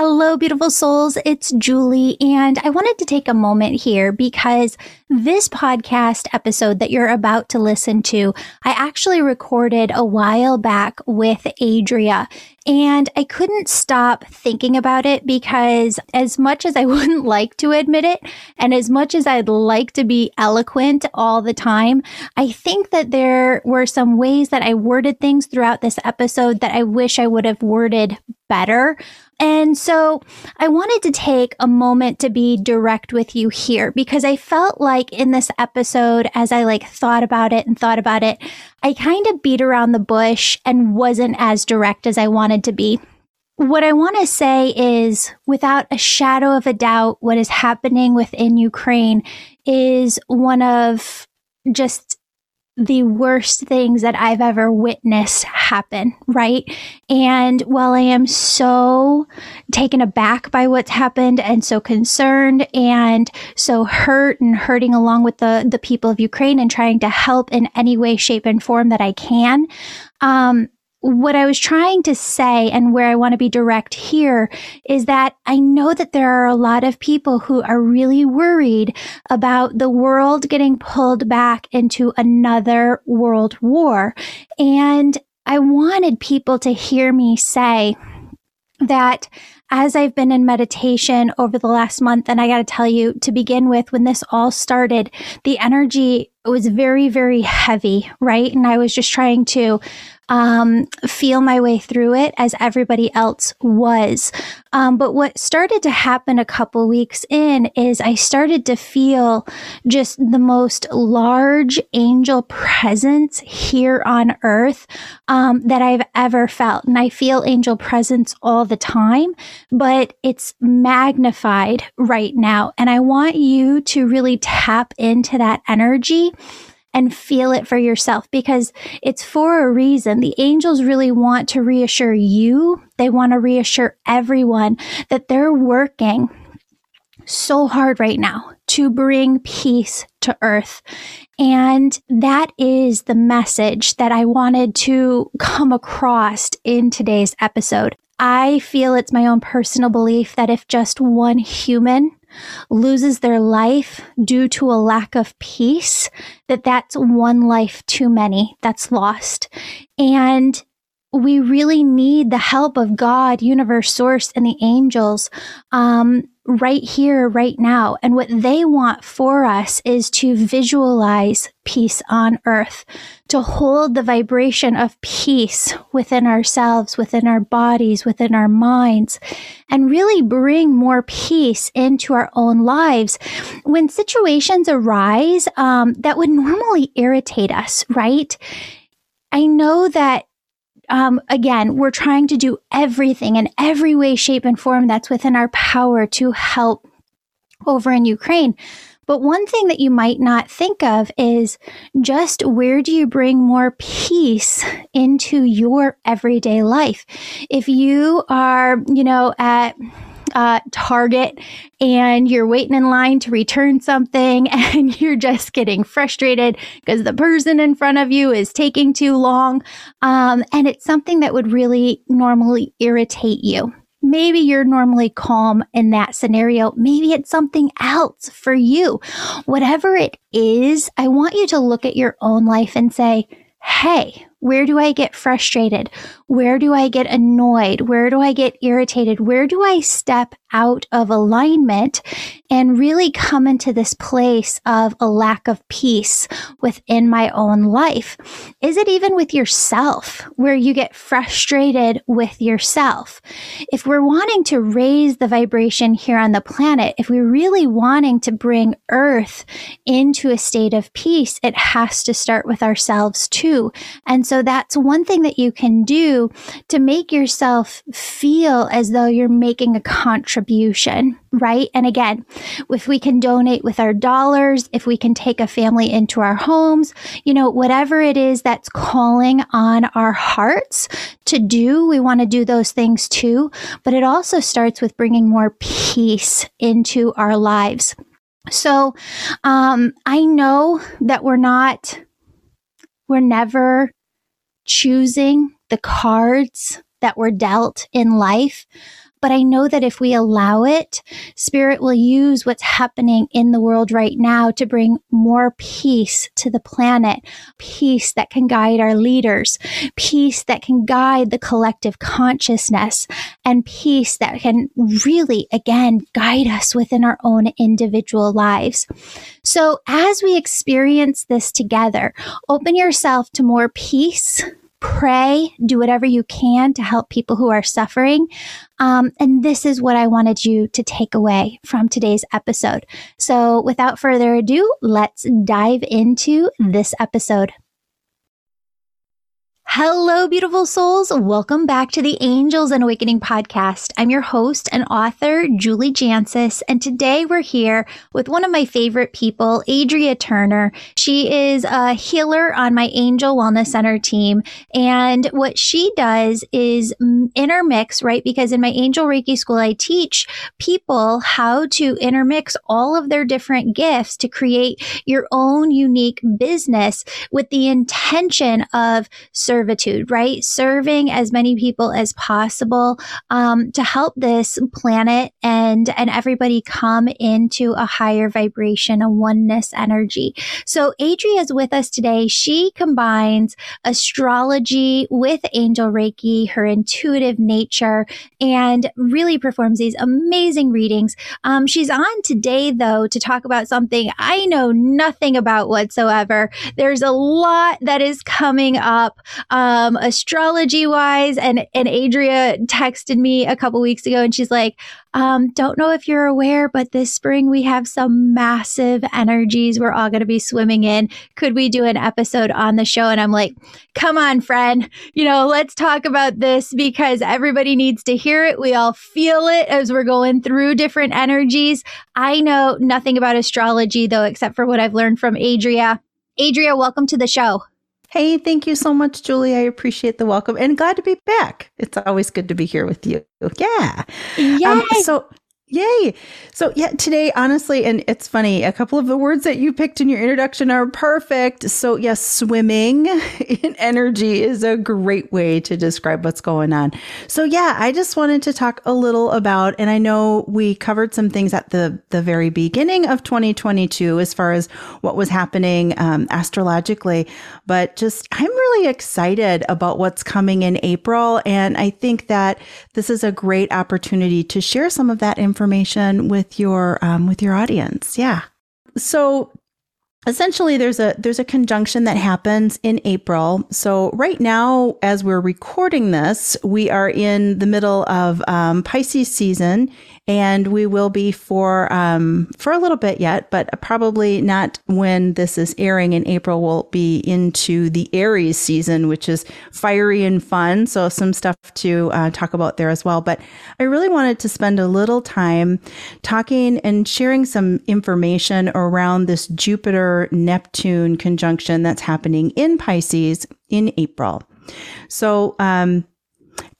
Hello, beautiful souls. It's Julie, and I wanted to take a moment here because this podcast episode that you're about to listen to, I actually recorded a while back with Adria, and I couldn't stop thinking about it because, as much as I wouldn't like to admit it, and as much as I'd like to be eloquent all the time, I think that there were some ways that I worded things throughout this episode that I wish I would have worded better. And so I wanted to take a moment to be direct with you here because I felt like in this episode, as I like thought about it and thought about it, I kind of beat around the bush and wasn't as direct as I wanted to be. What I want to say is, without a shadow of a doubt, what is happening within Ukraine is one of just the worst things that I've ever witnessed happen, right? And while I am so taken aback by what's happened and so concerned and so hurt and hurting along with the, the people of Ukraine and trying to help in any way, shape, and form that I can, um, what I was trying to say and where I want to be direct here is that I know that there are a lot of people who are really worried about the world getting pulled back into another world war. And I wanted people to hear me say that as I've been in meditation over the last month, and I got to tell you to begin with, when this all started, the energy was very, very heavy, right? And I was just trying to um, feel my way through it as everybody else was. Um, but what started to happen a couple weeks in is I started to feel just the most large angel presence here on earth um, that I've ever felt. And I feel angel presence all the time, but it's magnified right now. And I want you to really tap into that energy and feel it for yourself because it's for a reason. The angels really want to reassure you. They want to reassure everyone that they're working so hard right now to bring peace to earth. And that is the message that I wanted to come across in today's episode. I feel it's my own personal belief that if just one human loses their life due to a lack of peace, that that's one life too many that's lost. And we really need the help of God, universe, source, and the angels um, right here, right now. And what they want for us is to visualize peace on earth, to hold the vibration of peace within ourselves, within our bodies, within our minds, and really bring more peace into our own lives. When situations arise um, that would normally irritate us, right? I know that um, again, we're trying to do everything in every way, shape, and form that's within our power to help over in Ukraine. But one thing that you might not think of is just where do you bring more peace into your everyday life? If you are, you know, at uh, Target and you're waiting in line to return something and you're just getting frustrated because the person in front of you is taking too long. Um, and it's something that would really normally irritate you. Maybe you're normally calm in that scenario. Maybe it's something else for you. Whatever it is, I want you to look at your own life and say, Hey, where do I get frustrated? Where do I get annoyed? Where do I get irritated? Where do I step out of alignment and really come into this place of a lack of peace within my own life? Is it even with yourself where you get frustrated with yourself? If we're wanting to raise the vibration here on the planet, if we're really wanting to bring Earth into a state of peace, it has to start with ourselves too. And so that's one thing that you can do to make yourself feel as though you're making a contribution, right? And again, if we can donate with our dollars, if we can take a family into our homes, you know, whatever it is that's calling on our hearts to do, we want to do those things too. But it also starts with bringing more peace into our lives. So um, I know that we're not, we're never choosing the cards that were dealt in life. But I know that if we allow it, Spirit will use what's happening in the world right now to bring more peace to the planet, peace that can guide our leaders, peace that can guide the collective consciousness, and peace that can really, again, guide us within our own individual lives. So as we experience this together, open yourself to more peace pray, do whatever you can to help people who are suffering. Um, and this is what I wanted you to take away from today's episode. So without further ado, let's dive into this episode. Hello, beautiful souls. Welcome back to the Angels and Awakening podcast. I'm your host and author, Julie Jancius, and today we're here with one of my favorite people, Adria Turner. She is a healer on my Angel Wellness Center team, and what she does is intermix, right? Because in my Angel Reiki school, I teach people how to intermix all of their different gifts to create your own unique business with the intention of serving servitude, right? Serving as many people as possible um, to help this planet and and everybody come into a higher vibration, a oneness energy. So Adria is with us today. She combines astrology with angel reiki, her intuitive nature, and really performs these amazing readings. Um, she's on today though to talk about something I know nothing about whatsoever. There's a lot that is coming up um, astrology wise. And, and Adria texted me a couple weeks ago and she's like, um, don't know if you're aware, but this spring we have some massive energies we're all going to be swimming in. Could we do an episode on the show? And I'm like, come on, friend. You know, let's talk about this because everybody needs to hear it. We all feel it as we're going through different energies. I know nothing about astrology though, except for what I've learned from Adria. Adria, welcome to the show. Hey, thank you so much, Julie. I appreciate the welcome and glad to be back. It's always good to be here with you. Yeah. Yeah. Um, so Yay. So, yeah, today, honestly, and it's funny, a couple of the words that you picked in your introduction are perfect. So, yes, swimming in energy is a great way to describe what's going on. So, yeah, I just wanted to talk a little about, and I know we covered some things at the, the very beginning of 2022 as far as what was happening um, astrologically, but just I'm really excited about what's coming in April. And I think that this is a great opportunity to share some of that information information with your um, with your audience. Yeah. So essentially there's a there's a conjunction that happens in April. So right now, as we're recording this, we are in the middle of um, Pisces season, and we will be for um, for a little bit yet, but probably not when this is airing in April. We'll be into the Aries season, which is fiery and fun. So some stuff to uh, talk about there as well. But I really wanted to spend a little time talking and sharing some information around this Jupiter Neptune conjunction that's happening in Pisces in April. So, um,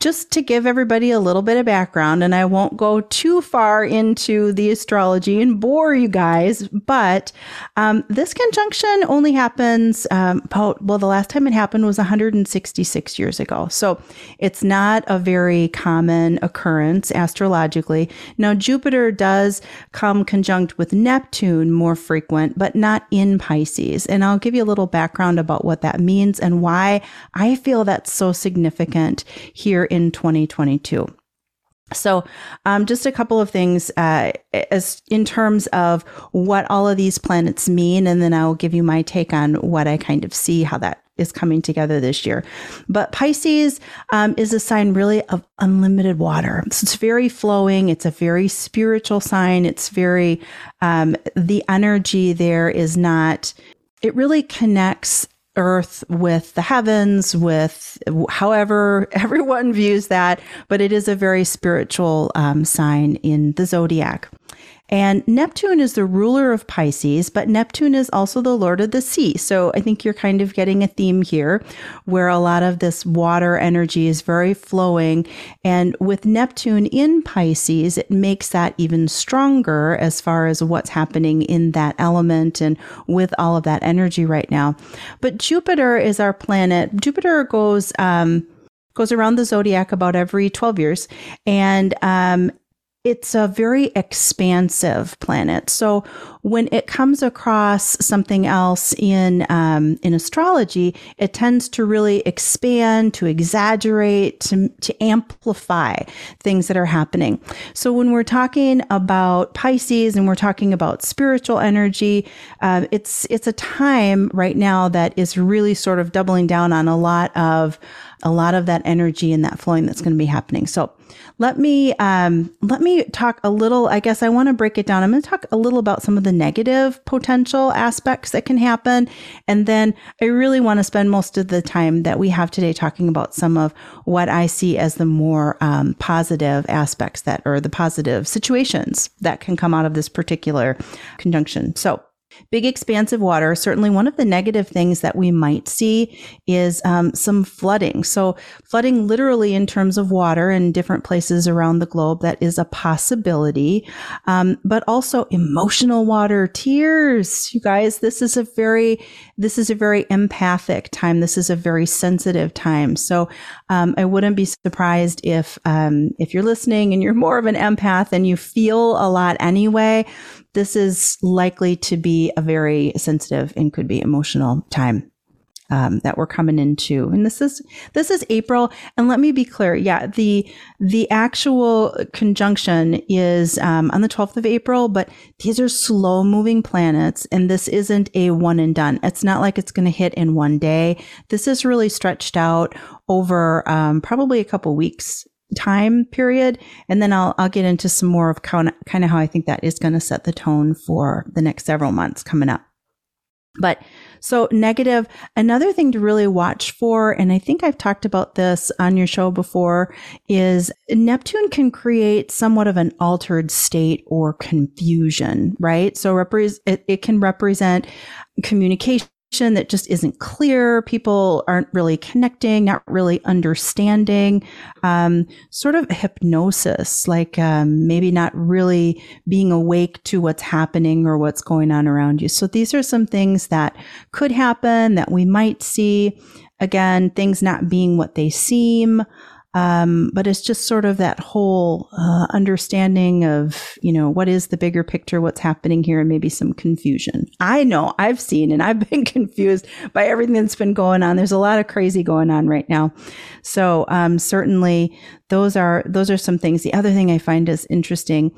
just to give everybody a little bit of background, and I won't go too far into the astrology and bore you guys, but um, this conjunction only happens um, about, well, the last time it happened was 166 years ago. So it's not a very common occurrence astrologically. Now, Jupiter does come conjunct with Neptune more frequent, but not in Pisces. And I'll give you a little background about what that means and why I feel that's so significant here in 2022. So, um, just a couple of things uh, as in terms of what all of these planets mean, and then I'll give you my take on what I kind of see how that is coming together this year. But Pisces um, is a sign really of unlimited water. So it's very flowing. It's a very spiritual sign. It's very um, the energy there is not. It really connects earth with the heavens, with however everyone views that, but it is a very spiritual um, sign in the zodiac. And Neptune is the ruler of Pisces, but Neptune is also the lord of the sea. So I think you're kind of getting a theme here where a lot of this water energy is very flowing. And with Neptune in Pisces, it makes that even stronger as far as what's happening in that element and with all of that energy right now. But Jupiter is our planet. Jupiter goes, um, goes around the zodiac about every 12 years. And um, it's a very expansive planet. So when it comes across something else in um, in astrology, it tends to really expand, to exaggerate, to, to amplify things that are happening. So when we're talking about Pisces and we're talking about spiritual energy, uh, it's it's a time right now that is really sort of doubling down on a lot of a lot of that energy and that flowing that's going to be happening. So let me um, let me talk a little. I guess I want to break it down. I'm going to talk a little about some of the negative potential aspects that can happen, and then I really want to spend most of the time that we have today talking about some of what I see as the more um, positive aspects that, or the positive situations that can come out of this particular conjunction. So Big expansive water, certainly one of the negative things that we might see is um, some flooding. So, flooding literally in terms of water in different places around the globe, that is a possibility. Um, but also emotional water, tears. You guys, this is a very, this is a very empathic time. This is a very sensitive time. So, um, I wouldn't be surprised if, um, if you're listening and you're more of an empath and you feel a lot anyway this is likely to be a very sensitive and could be emotional time. Um, that we're coming into, and this is this is April. And let me be clear, yeah, the the actual conjunction is um, on the 12th of April, but these are slow moving planets, and this isn't a one and done. It's not like it's going to hit in one day. This is really stretched out over um, probably a couple weeks time period. And then I'll, I'll get into some more of kind of, how I think that is going to set the tone for the next several months coming up. But so negative, another thing to really watch for, and I think I've talked about this on your show before, is Neptune can create somewhat of an altered state or confusion, right? So repre- it, it can represent communication that just isn't clear. People aren't really connecting, not really understanding, um, sort of hypnosis, like um, maybe not really being awake to what's happening or what's going on around you. So these are some things that could happen that we might see. Again, things not being what they seem. Um, but it's just sort of that whole uh, understanding of, you know, what is the bigger picture, what's happening here, and maybe some confusion. I know I've seen and I've been confused by everything that's been going on. There's a lot of crazy going on right now. So um, certainly those are those are some things. The other thing I find is interesting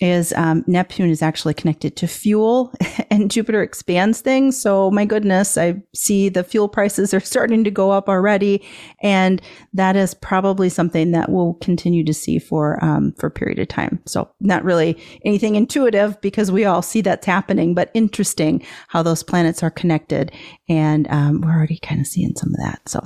is um, Neptune is actually connected to fuel and Jupiter expands things. So my goodness, I see the fuel prices are starting to go up already. And that is probably something that we'll continue to see for, um, for a period of time. So not really anything intuitive because we all see that's happening, but interesting how those planets are connected. And, um, we're already kind of seeing some of that. So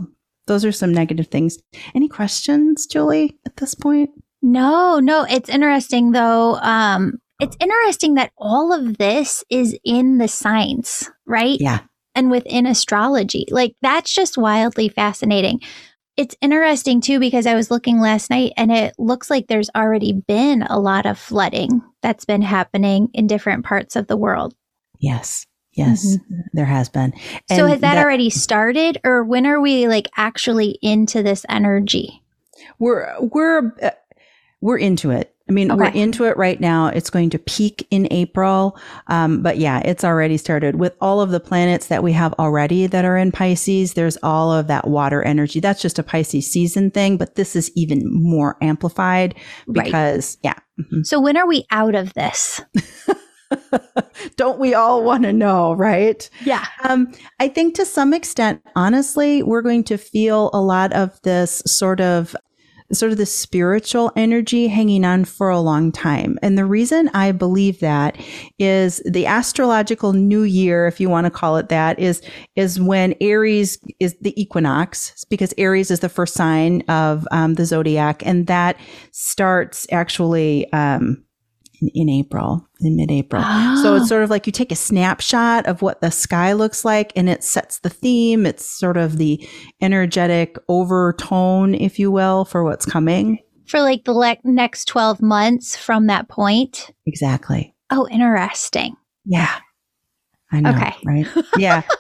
those are some negative things. Any questions, Julie, at this point? No, no, it's interesting though. Um, it's interesting that all of this is in the science, right? Yeah. And within astrology. Like that's just wildly fascinating. It's interesting too because I was looking last night and it looks like there's already been a lot of flooding that's been happening in different parts of the world. Yes. Yes, mm-hmm. there has been. And so has that, that already started or when are we like actually into this energy? We're we're uh, we're into it. I mean, okay. we're into it right now. It's going to peak in April. Um, but yeah, it's already started with all of the planets that we have already that are in Pisces. There's all of that water energy. That's just a Pisces season thing, but this is even more amplified because, right. yeah. Mm-hmm. So when are we out of this? Don't we all want to know, right? Yeah. Um, I think to some extent, honestly, we're going to feel a lot of this sort of sort of the spiritual energy hanging on for a long time. And the reason I believe that is the astrological new year, if you want to call it that, is, is when Aries is the equinox, because Aries is the first sign of um, the zodiac. And that starts actually, um, in, in April, in mid April. So it's sort of like you take a snapshot of what the sky looks like and it sets the theme. It's sort of the energetic overtone, if you will, for what's coming. For like the le- next 12 months from that point. Exactly. Oh, interesting. Yeah. I know, Okay. right? Yeah.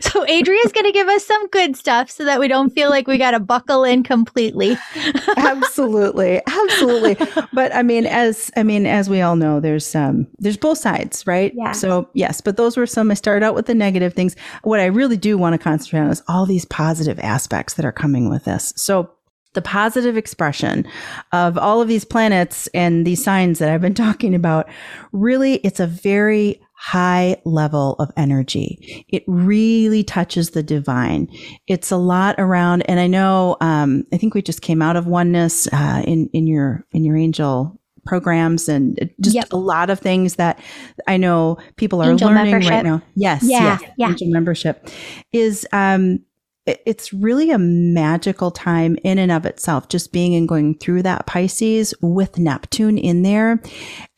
So Adria's going to give us some good stuff so that we don't feel like we got to buckle in completely. absolutely absolutely but i mean as i mean as we all know there's um there's both sides right Yeah. so yes but those were some i started out with the negative things what i really do want to concentrate on is all these positive aspects that are coming with this so the positive expression of all of these planets and these signs that I've been talking about, really, it's a very high level of energy. It really touches the divine. It's a lot around, and I know, um, I think we just came out of oneness uh, in in your in your angel programs and just Yep. a lot of things that I know people are Angel learning membership. right now. Yes, Yeah, yes, yeah. angel membership is um it's really a magical time in and of itself, just being and going through that Pisces with Neptune in there.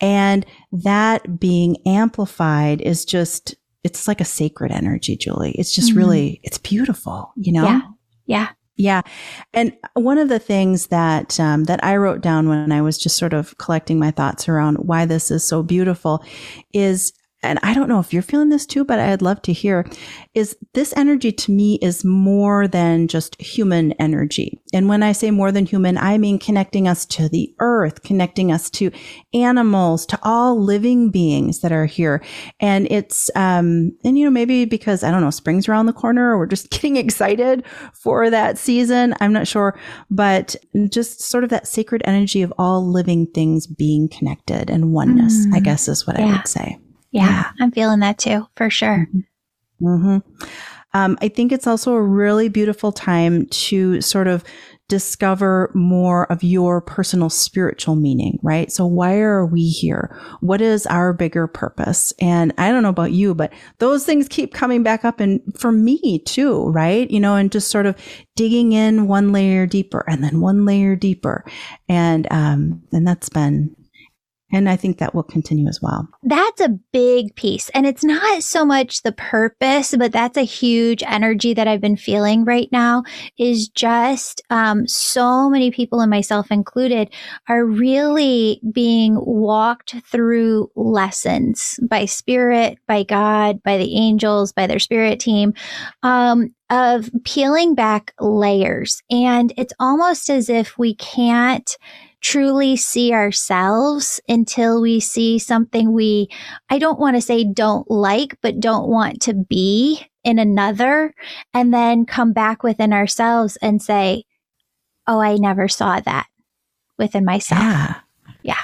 And that being amplified is just, it's like a sacred energy, Julie. It's just Mhm. really, it's beautiful, you know? Yeah. Yeah. Yeah. And one of the things that um, that I wrote down when I was just sort of collecting my thoughts around why this is so beautiful is and I don't know if you're feeling this too, but I'd love to hear is this energy to me is more than just human energy. And when I say more than human, I mean connecting us to the earth, connecting us to animals, to all living beings that are here. And it's, um, and you know, maybe because I don't know, spring's around the corner or we're just getting excited for that season. I'm not sure, but just sort of that sacred energy of all living things being connected and oneness, I Mm. guess is what I would say. Yeah. I'm feeling that too, for sure. hmm Um, I think it's also a really beautiful time to sort of discover more of your personal spiritual meaning, right? So why are we here? What is our bigger purpose? And I don't know about you, but those things keep coming back up and for me too, right? You know, and just sort of digging in one layer deeper and then one layer deeper. And, um, and that's been, and I think that will continue as well. That's a big piece. And it's not so much the purpose, but that's a huge energy that I've been feeling right now is just um, so many people and myself included are really being walked through lessons by spirit, by God, by the angels, by their spirit team. Um, of peeling back layers. And it's almost as if we can't truly see ourselves until we see something we, I don't want to say don't like, but don't want to be in another, and then come back within ourselves and say, Oh, I never saw that within myself. Yeah. Yeah.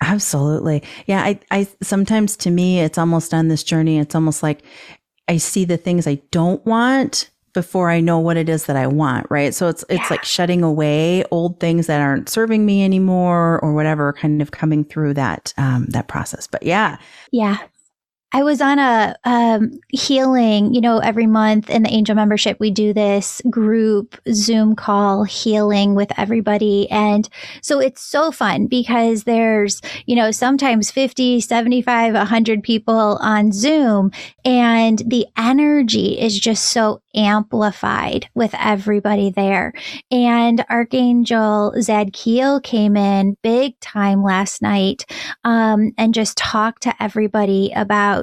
Absolutely. Yeah. I, I sometimes to me, it's almost on this journey, it's almost like I see the things I don't want before I know what it is that I want. Right. So it's, it's Yeah. like shutting away old things that aren't serving me anymore or whatever, kind of coming through that, um, that process. But yeah. Yeah. I was on a um, healing, you know, every month in the angel membership, we do this group Zoom call healing with everybody. And so it's so fun because there's, you know, sometimes 50, 75, 100 people on Zoom and the energy is just so amplified with everybody there. And Archangel Zadkiel came in big time last night um, and just talked to everybody about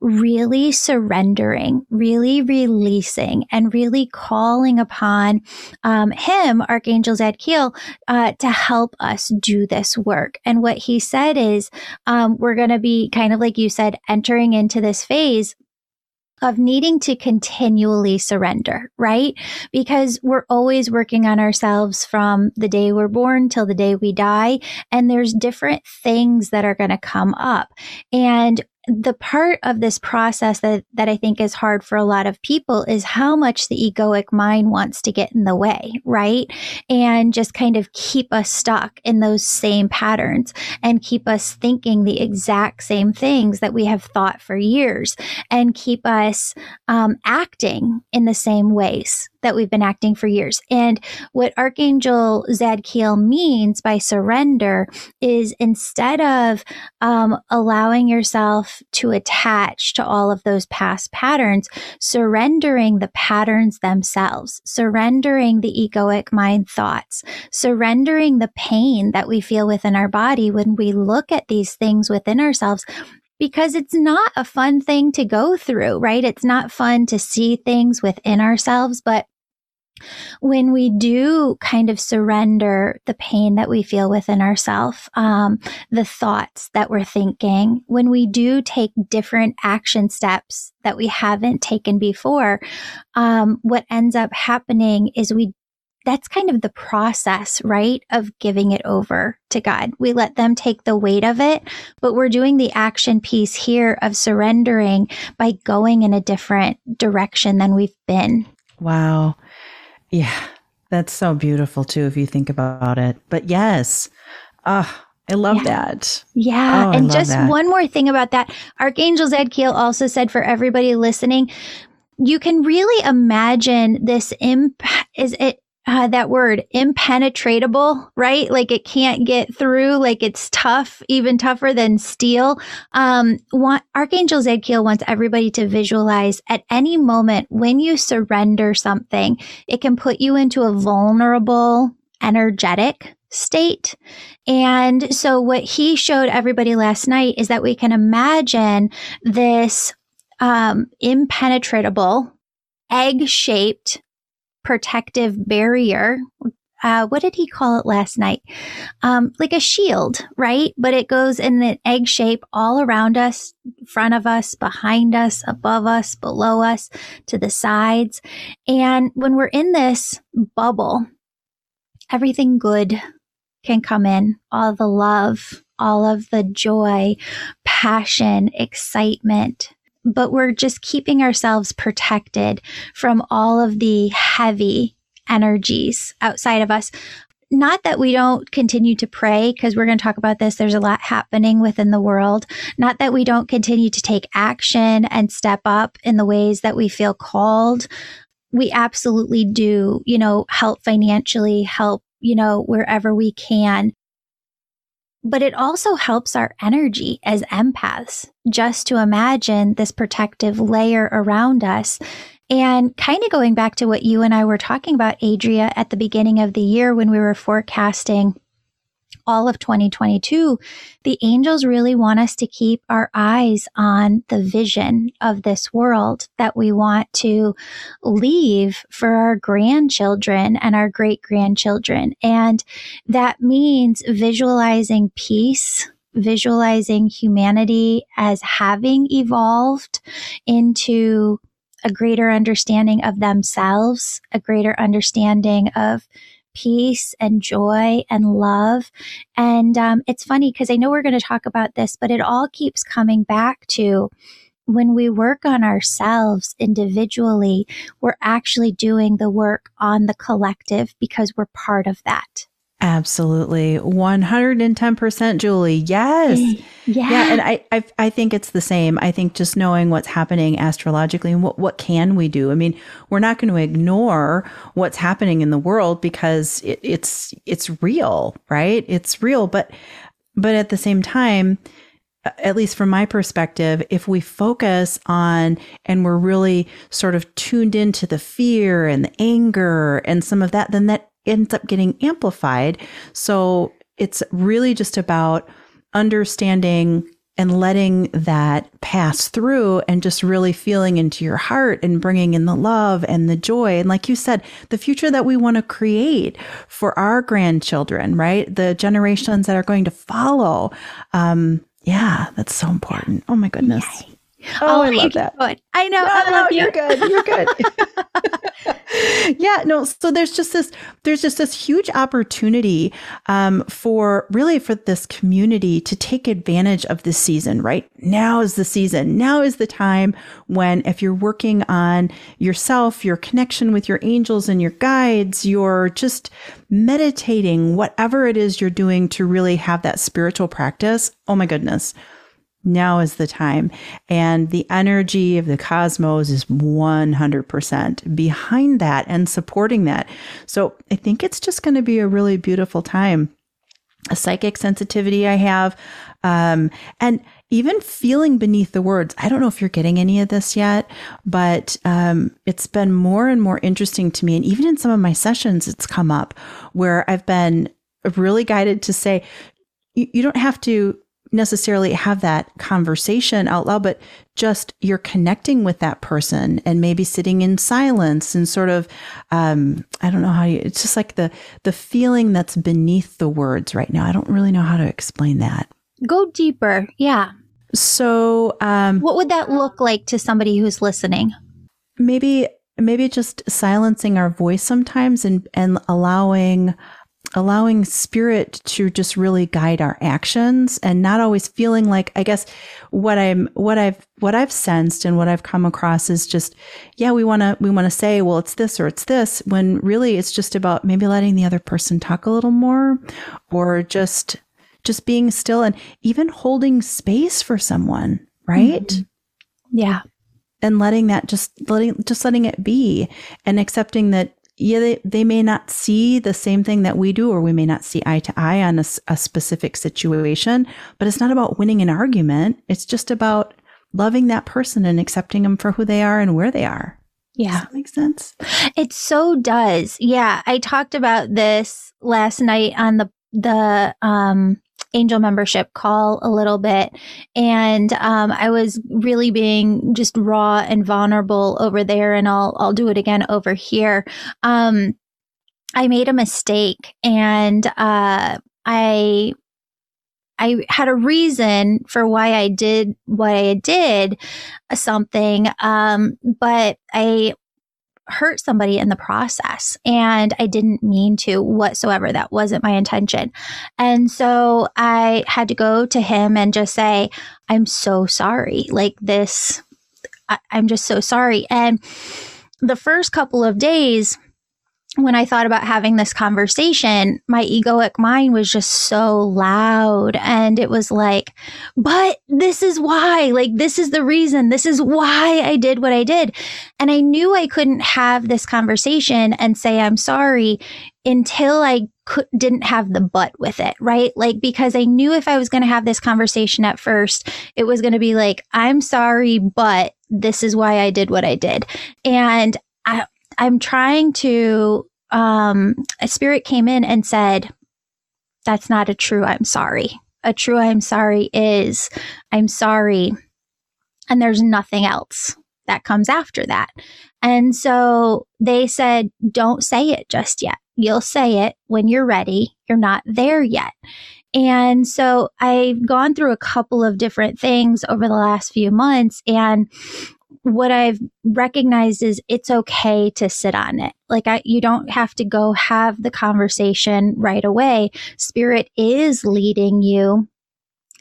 really surrendering, really releasing, and really calling upon um, him, Archangel Zadkiel, uh, to help us do this work. And what he said is, um, we're going to be kind of like you said, entering into this phase of needing to continually surrender, right? Because we're always working on ourselves from the day we're born till the day we die. And there's different things that are going to come up. And the part of this process that, that I think is hard for a lot of people is how much the egoic mind wants to get in the way, right? And just kind of keep us stuck in those same patterns and keep us thinking the exact same things that we have thought for years and keep us um, acting in the same ways that we've been acting for years. And what Archangel Zadkiel means by surrender is instead of um, allowing yourself to attach to all of those past patterns, surrendering the patterns themselves, surrendering the egoic mind thoughts, surrendering the pain that we feel within our body when we look at these things within ourselves because it's not a fun thing to go through, right? It's not fun to see things within ourselves, but when we do kind of surrender the pain that we feel within ourselves, um, the thoughts that we're thinking, when we do take different action steps that we haven't taken before, um, what ends up happening is we that's kind of the process, right? Of giving it over to God. We let them take the weight of it, but we're doing the action piece here of surrendering by going in a different direction than we've been. Wow. Yeah, that's so beautiful too, if you think about it. But yes, uh, I love yeah. that. Yeah. Oh, and just that. one more thing about that. Archangel Zadkiel also said for everybody listening, you can really imagine this imp is it uh, that word impenetrable, right? Like it can't get through, like it's tough, even tougher than steel. Um, want, Archangel Zadkiel wants everybody to visualize at any moment when you surrender something, it can put you into a vulnerable, energetic state. And so what he showed everybody last night is that we can imagine this um, impenetrable, egg shaped protective barrier. Uh, what did he call it last night? Um, like a shield, right? But it goes in an egg shape all around us, front of us, behind us, above us, below us, to the sides. And when we're in this bubble, everything good can come in, all the love, all of the joy, passion, excitement, but we're just keeping ourselves protected from all of the heavy energies outside of us. Not that we don't continue to pray, because we're going to talk about this. There's a lot happening within the world. Not that we don't continue to take action and step up in the ways that we feel called. We absolutely do, you know, help financially, help, you know, wherever we can but it also helps our energy as empaths just to imagine this protective layer around us. And kind of going back to what you and I were talking about, Adria, at the beginning of the year when we were forecasting all of 2022, the angels really want us to keep our eyes on the vision of this world that we want to leave for our grandchildren and our great grandchildren. And that means visualizing peace visualizing humanity as having evolved into a greater understanding of themselves, a greater understanding of peace and joy and love. And um, it's funny because I know we're going to talk about this, but it all keeps coming back to when we work on ourselves individually, we're actually doing the work on the collective because we're part of that. Absolutely. 110% Julie. Yes. Mm, yeah. Yeah. And I, I, I think it's the same. I think just knowing what's happening astrologically and what, what can we do? I mean, we're not going to ignore what's happening in the world because it, it's, it's real, right? It's real. But, but at the same time, at least from my perspective, if we focus on and we're really sort of tuned into the fear and the anger and some of that, then that ends up getting amplified. So it's really just about understanding and letting that pass through and just really feeling into your heart and bringing in the love and the joy. And like you said, the future that we want to create for our grandchildren, right? The generations that are going to follow. Um, yeah, that's so important. Oh my goodness. Yay. Oh, I love that. Good. I know. No, I love no, you. You're good. You're good. yeah. No. So there's just this. There's just this huge opportunity um, for really for this community to take advantage of this season. Right now is the season. Now is the time when, if you're working on yourself, your connection with your angels and your guides, you're just meditating, whatever it is you're doing to really have that spiritual practice. Oh my goodness now is the time. And the energy of the cosmos is 100% behind that and supporting that. So I think it's just going to be a really beautiful time. A psychic sensitivity I have, um, and even feeling beneath the words. I don't know if you're getting any of this yet, but um, it's been more and more interesting to me. And even in some of my sessions, it's come up where I've been really guided to say, you, you don't have to necessarily have that conversation out loud, but just you're connecting with that person and maybe sitting in silence and sort of, um, I don't know how you, it's just like the, the feeling that's beneath the words right now. I don't really know how to explain that. Go deeper. Yeah. So, um, what would that look like to somebody who's listening? Maybe, maybe just silencing our voice sometimes and, and allowing, allowing spirit to just really guide our actions and not always feeling like i guess what i'm what i've what i've sensed and what i've come across is just yeah we want to we want to say well it's this or it's this when really it's just about maybe letting the other person talk a little more or just just being still and even holding space for someone right mm-hmm. yeah and letting that just letting just letting it be and accepting that yeah, they, they may not see the same thing that we do, or we may not see eye to eye on a, a specific situation, but it's not about winning an argument. It's just about loving that person and accepting them for who they are and where they are. Yeah. Does that make sense? It so does. Yeah. I talked about this last night on the, the, um, angel membership call a little bit. And um, I was really being just raw and vulnerable over there. And I'll, I'll do it again over here. Um, I made a mistake and uh, I I had a reason for why I did what I did something. Um, but I hurt somebody in the process. And I didn't mean to whatsoever. That wasn't my intention. And so I had to go to him and just say, I'm so sorry. Like this, I, I'm just so sorry. And the first couple of days, when I thought about having this conversation, my egoic mind was just so loud. And it was like, but this is why, like, this is the reason. This is why I did what I did. And I knew I couldn't have this conversation and say, I'm sorry until I could, didn't have the but with it, right? Like, because I knew if I was going to have this conversation at first, it was going to be like, I'm sorry, but this is why I did what I did. And I, I'm trying to, um, a spirit came in and said, that's not a true I'm sorry. A true I'm sorry is I'm sorry. And there's nothing else that comes after that. And so they said, don't say it just yet. You'll say it when you're ready. You're not there yet. And so I've gone through a couple of different things over the last few months and what I've recognized is it's okay to sit on it. Like I, you don't have to go have the conversation right away. Spirit is leading you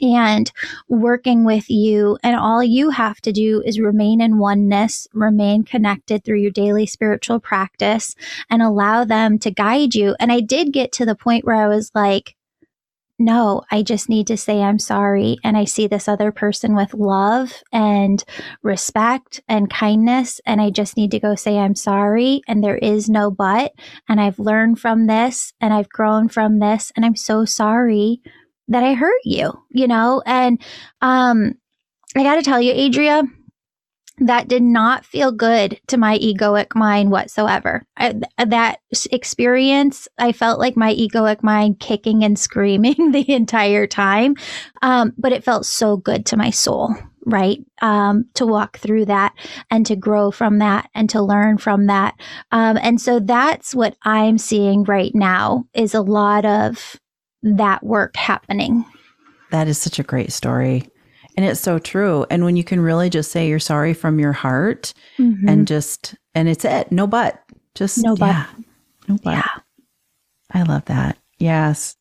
and working with you. And all you have to do is remain in oneness, remain connected through your daily spiritual practice and allow them to guide you. And I did get to the point where I was like, no, I just need to say I'm sorry. And I see this other person with love and respect and kindness. And I just need to go say I'm sorry. And there is no but. And I've learned from this and I've grown from this. And I'm so sorry that I hurt you, you know? And, um, I got to tell you, Adria, that did not feel good to my egoic mind whatsoever. I, that experience, I felt like my egoic mind kicking and screaming the entire time. Um, but it felt so good to my soul, right? Um, to walk through that and to grow from that and to learn from that. Um, and so that's what I'm seeing right now is a lot of that work happening. That is such a great story. And it's so true. And when you can really just say you're sorry from your heart mm-hmm. and just, and it's it, no but, just no but. Yeah, no but. Yeah. I love that. Yes.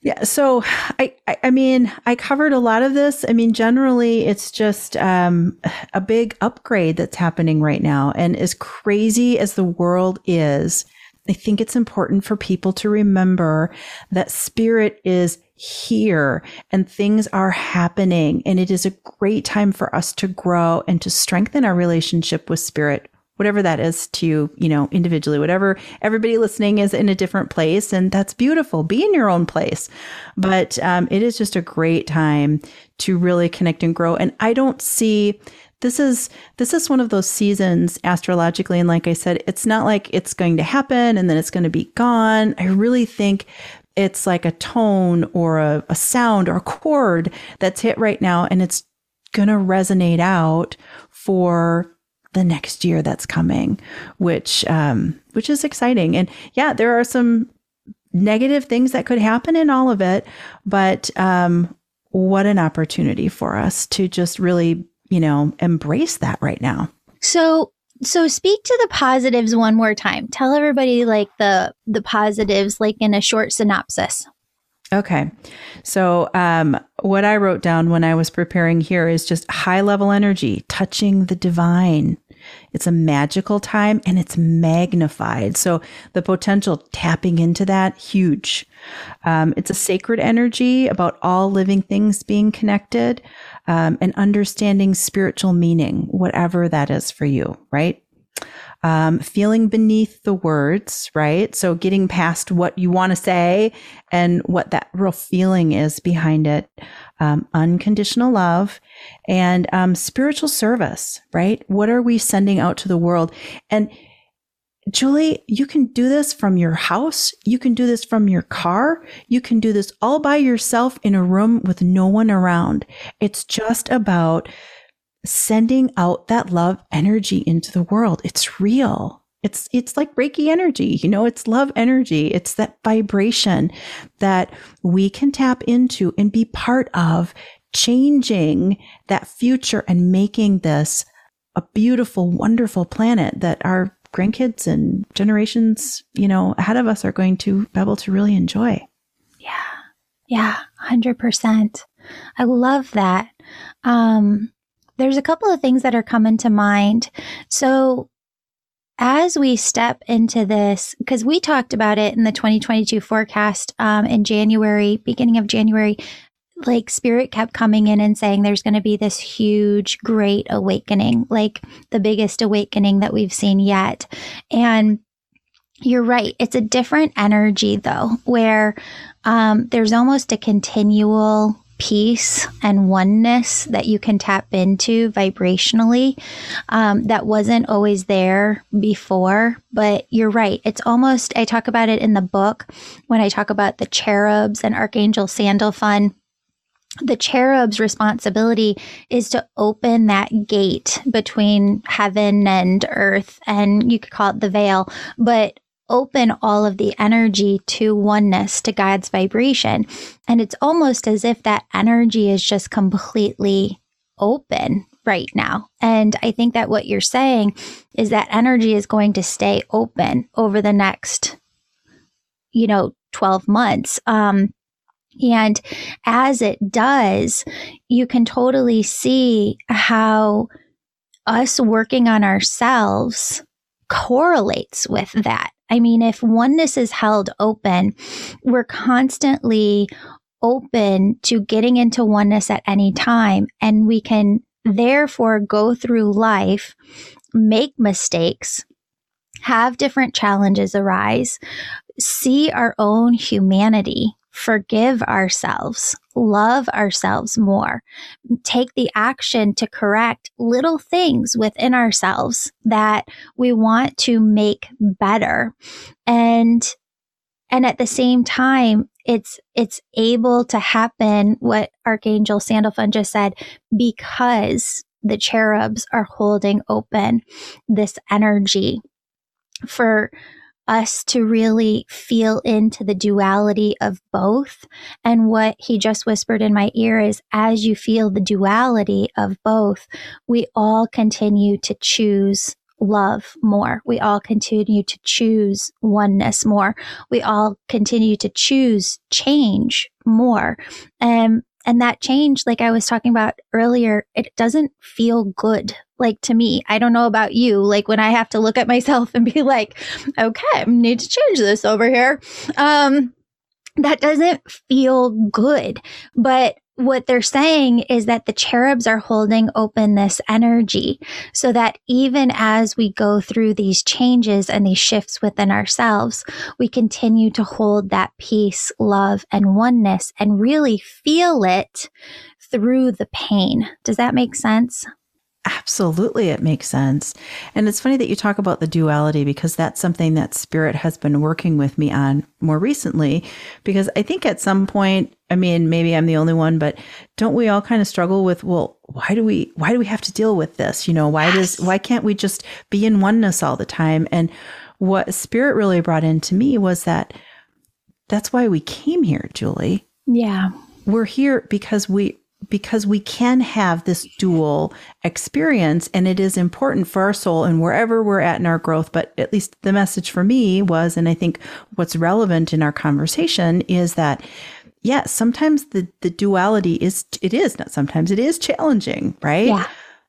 Yeah. So I, I, I mean, I covered a lot of this. I mean, generally it's just, um, a big upgrade that's happening right now. And as crazy as the world is, I think it's important for people to remember that spirit is here and things are happening. And it is a great time for us to grow and to strengthen our relationship with spirit, whatever that is to you, you know, individually, whatever everybody listening is in a different place. And that's beautiful. Be in your own place. But um, it is just a great time to really connect and grow. And I don't see this is this is one of those seasons astrologically and like i said it's not like it's going to happen and then it's going to be gone i really think it's like a tone or a, a sound or a chord that's hit right now and it's going to resonate out for the next year that's coming, which um, which is exciting. And yeah, there are some negative things that could happen in all of it, but um, what an opportunity for us to just really, you know, embrace that right now. So so speak to the positives one more time. Tell everybody like the the positives like in a short synopsis. Okay. So, um, what I wrote down when I was preparing here is just high level energy, touching the divine. It's a magical time and it's magnified. So, the potential tapping into that, huge. Um, it's a sacred energy about all living things being connected um, and understanding spiritual meaning, whatever that is for you, right? um, feeling beneath the words, right? So getting past what you want to say and what that real feeling is behind it. Um, unconditional love and um, spiritual service, right? What are we sending out to the world? And Julie, you can do this from your house. You can do this from your car. You can do this all by yourself in a room with no one around. It's just about sending out that love energy into the world. It's real. It's, it's like Reiki energy, you know, it's love energy. It's that vibration that we can tap into and be part of changing that future and making this a beautiful, wonderful planet that our grandkids and generations, you know, ahead of us are going to be able to really enjoy. Yeah. Yeah. 100%. I love that. Um, there's a couple of things that are coming to mind. So, as we step into this, because we talked about it in the 2022 forecast um, in January, beginning of January, like spirit kept coming in and saying there's going to be this huge, great awakening, like the biggest awakening that we've seen yet. And you're right. It's a different energy though, where um, there's almost a continual peace and oneness that you can tap into vibrationally um, that wasn't always there before. But you're right. It's almost, I talk about it in the book when I talk about the cherubs and Archangel Sandalphon the cherub's responsibility is to open that gate between heaven and earth and you could call it the veil but open all of the energy to oneness, to God's vibration. And it's almost as if that energy is just completely open right now. And I think that what you're saying is that energy is going to stay open over the next, you know, 12 months. Um, and as it does, you can totally see how us working on ourselves correlates with that. I mean, if oneness is held open, we're constantly open to getting into oneness at any time, and we can therefore go through life, make mistakes, have different challenges arise, see our own humanity forgive ourselves, love ourselves more, take the action to correct little things within ourselves that we want to make better. And, and at the same time, it's, it's able to happen what Archangel Sandalphon just said because the cherubs are holding open this energy for us to really feel into the duality of both. And what he just whispered in my ear is as you feel the duality of both, we all continue to choose love more. We all continue to choose oneness more. We all continue to choose change more. And and that change, like I was talking about earlier, it doesn't feel good like to me, I don't know about you, like when I have to look at myself and be like, okay, I need to change this over here. Um, that doesn't feel good. But what they're saying is that the cherubs are holding open this energy so that even as we go through these changes and these shifts within ourselves, we continue to hold that peace, love, and oneness and really feel it through the pain. Does that make sense? Absolutely, it makes sense. And it's funny that you talk about the duality because that's something that Spirit has been working with me on more recently. Because I think at some point, I mean, maybe I'm the only one, but don't we all kind of struggle with, well, why do we, why do we have to deal with this? You know, why does, why can't we just be in oneness all the time? And what Spirit really brought into me was that that's why we came here, Julie. Yeah. We're here because we because we can have this dual experience and it is important for our soul and wherever we're at in our growth. But at least the message for me was and i think what's relevant in our conversation is that yes yeah, sometimes the the duality is it is not sometimes it is challenging right? Yeah.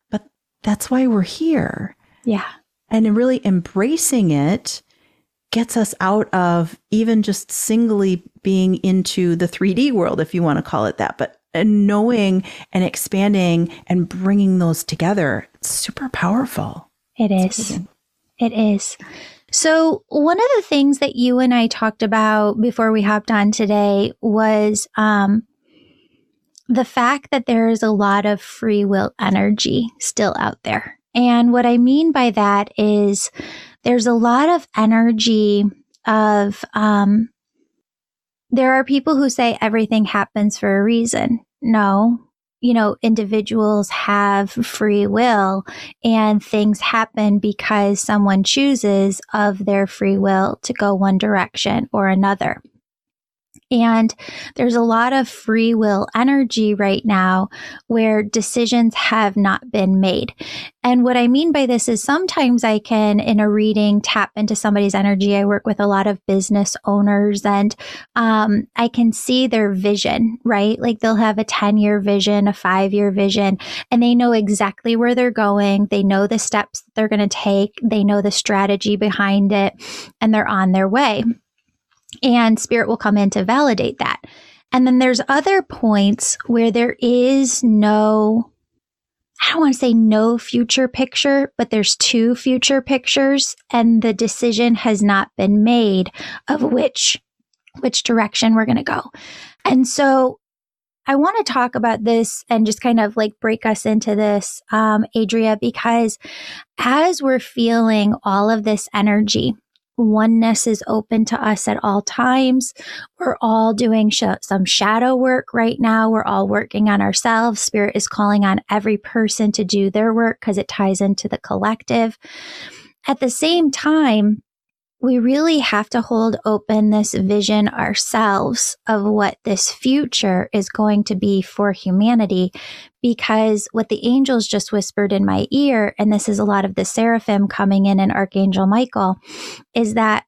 But that's why we're here. Yeah. And really embracing it gets us out of even just singly being into the 3D world, if you want to call it that. But and knowing and expanding and bringing those together, it's super powerful. It is. It is. So, one of the things that you and I talked about before we hopped on today was um, the fact that there is a lot of free will energy still out there. And what I mean by that is there's a lot of energy of um, there are people who say everything happens for a reason. No, you know, individuals have free will and things happen because someone chooses of their free will to go one direction or another. And there's a lot of free will energy right now where decisions have not been made. And what I mean by this is sometimes I can, in a reading, tap into somebody's energy. I work with a lot of business owners and um, I can see their vision, right? Like they'll have a 10 year vision, a five year vision, and they know exactly where they're going. They know the steps they're going to take. They know the strategy behind it, and they're on their way and spirit will come in to validate that. And then there's other points where there is no, I don't want to say no future picture, but there's two future pictures and the decision has not been made of which, which direction we're going to go. And so I want to talk about this and just kind of like break us into this, um, Adria, because as we're feeling all of this energy, oneness is open to us at all times. We're all doing sh- some shadow work right now. We're all working on ourselves. Spirit is calling on every person to do their work because it ties into the collective. At the same time, we really have to hold open this vision ourselves of what this future is going to be for humanity. Because what the angels just whispered in my ear, and this is a lot of the seraphim coming in and Archangel Michael, is that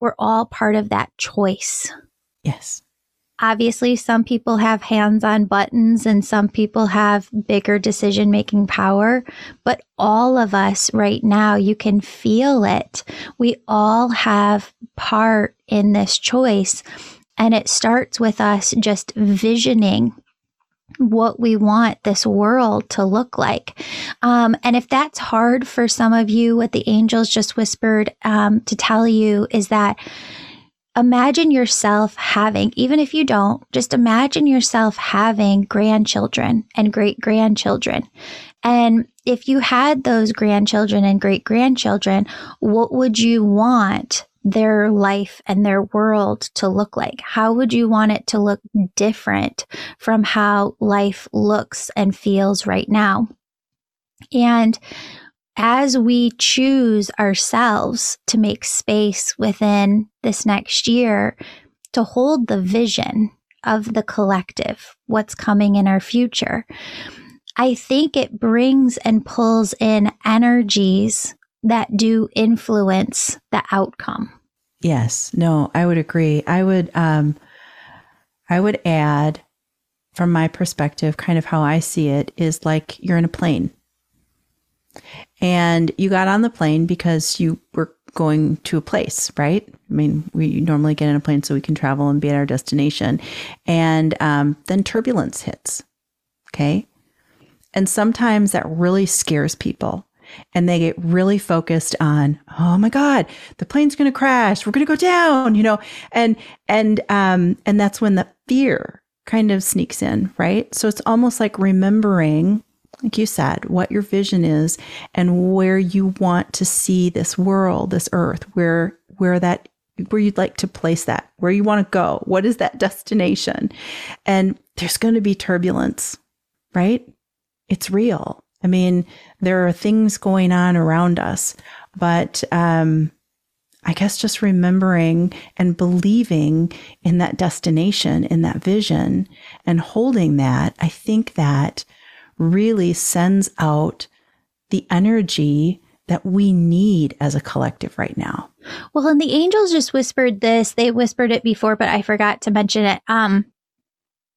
we're all part of that choice. Yes. Obviously, some people have hands on buttons and some people have bigger decision making power, but all of us right now, you can feel it. We all have part in this choice. And it starts with us just visioning what we want this world to look like. Um, and if that's hard for some of you, what the angels just whispered um, to tell you is that imagine yourself having, even if you don't, just imagine yourself having grandchildren and great grandchildren. And if you had those grandchildren and great grandchildren, what would you want their life and their world to look like? How would you want it to look different from how life looks and feels right now? And as we choose ourselves to make space within this next year to hold the vision of the collective, what's coming in our future, I think it brings and pulls in energies that do influence the outcome. Yes, no, I would agree. I would um I would add from my perspective kind of how I see it is like you're in a plane and you got on the plane because you were going to a place, right? I mean, we normally get in a plane so we can travel and be at our destination. And um, then turbulence hits. Okay. And sometimes that really scares people and they get really focused on, oh my God, the plane's going to crash. We're going to go down, you know, and, and, um, and that's when the fear kind of sneaks in, right? So it's almost like remembering like you said, what your vision is and where you want to see this world, this earth, where where that where you'd like to place that, where you want to go. What is that destination? And there's going to be turbulence, right? It's real. I mean, there are things going on around us, but um, I guess just remembering and believing in that destination, in that vision, and holding that, I think that really sends out the energy that we need as a collective right now. Well, and the angels just whispered this. They whispered it before, but I forgot to mention it. Um,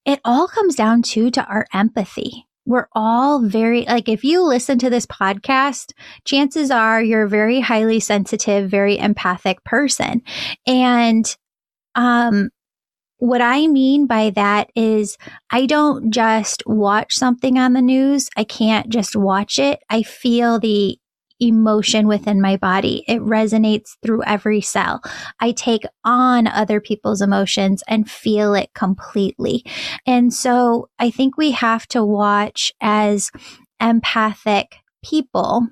it all comes down to to our empathy. We're all very like if you listen to this podcast, chances are you're a very highly sensitive, very empathic person. And um what I mean by that is I don't just watch something on the news. I can't just watch it. I feel the emotion within my body. It resonates through every cell. I take on other people's emotions and feel it completely. And so I think we have to watch as empathic people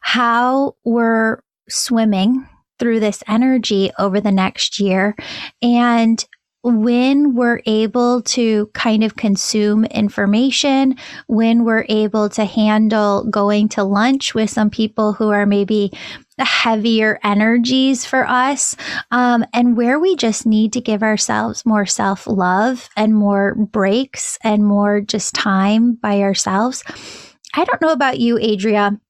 how we're swimming through this energy over the next year and when we're able to kind of consume information, when we're able to handle going to lunch with some people who are maybe heavier energies for us, um, and where we just need to give ourselves more self love and more breaks and more just time by ourselves. I don't know about you, Adria.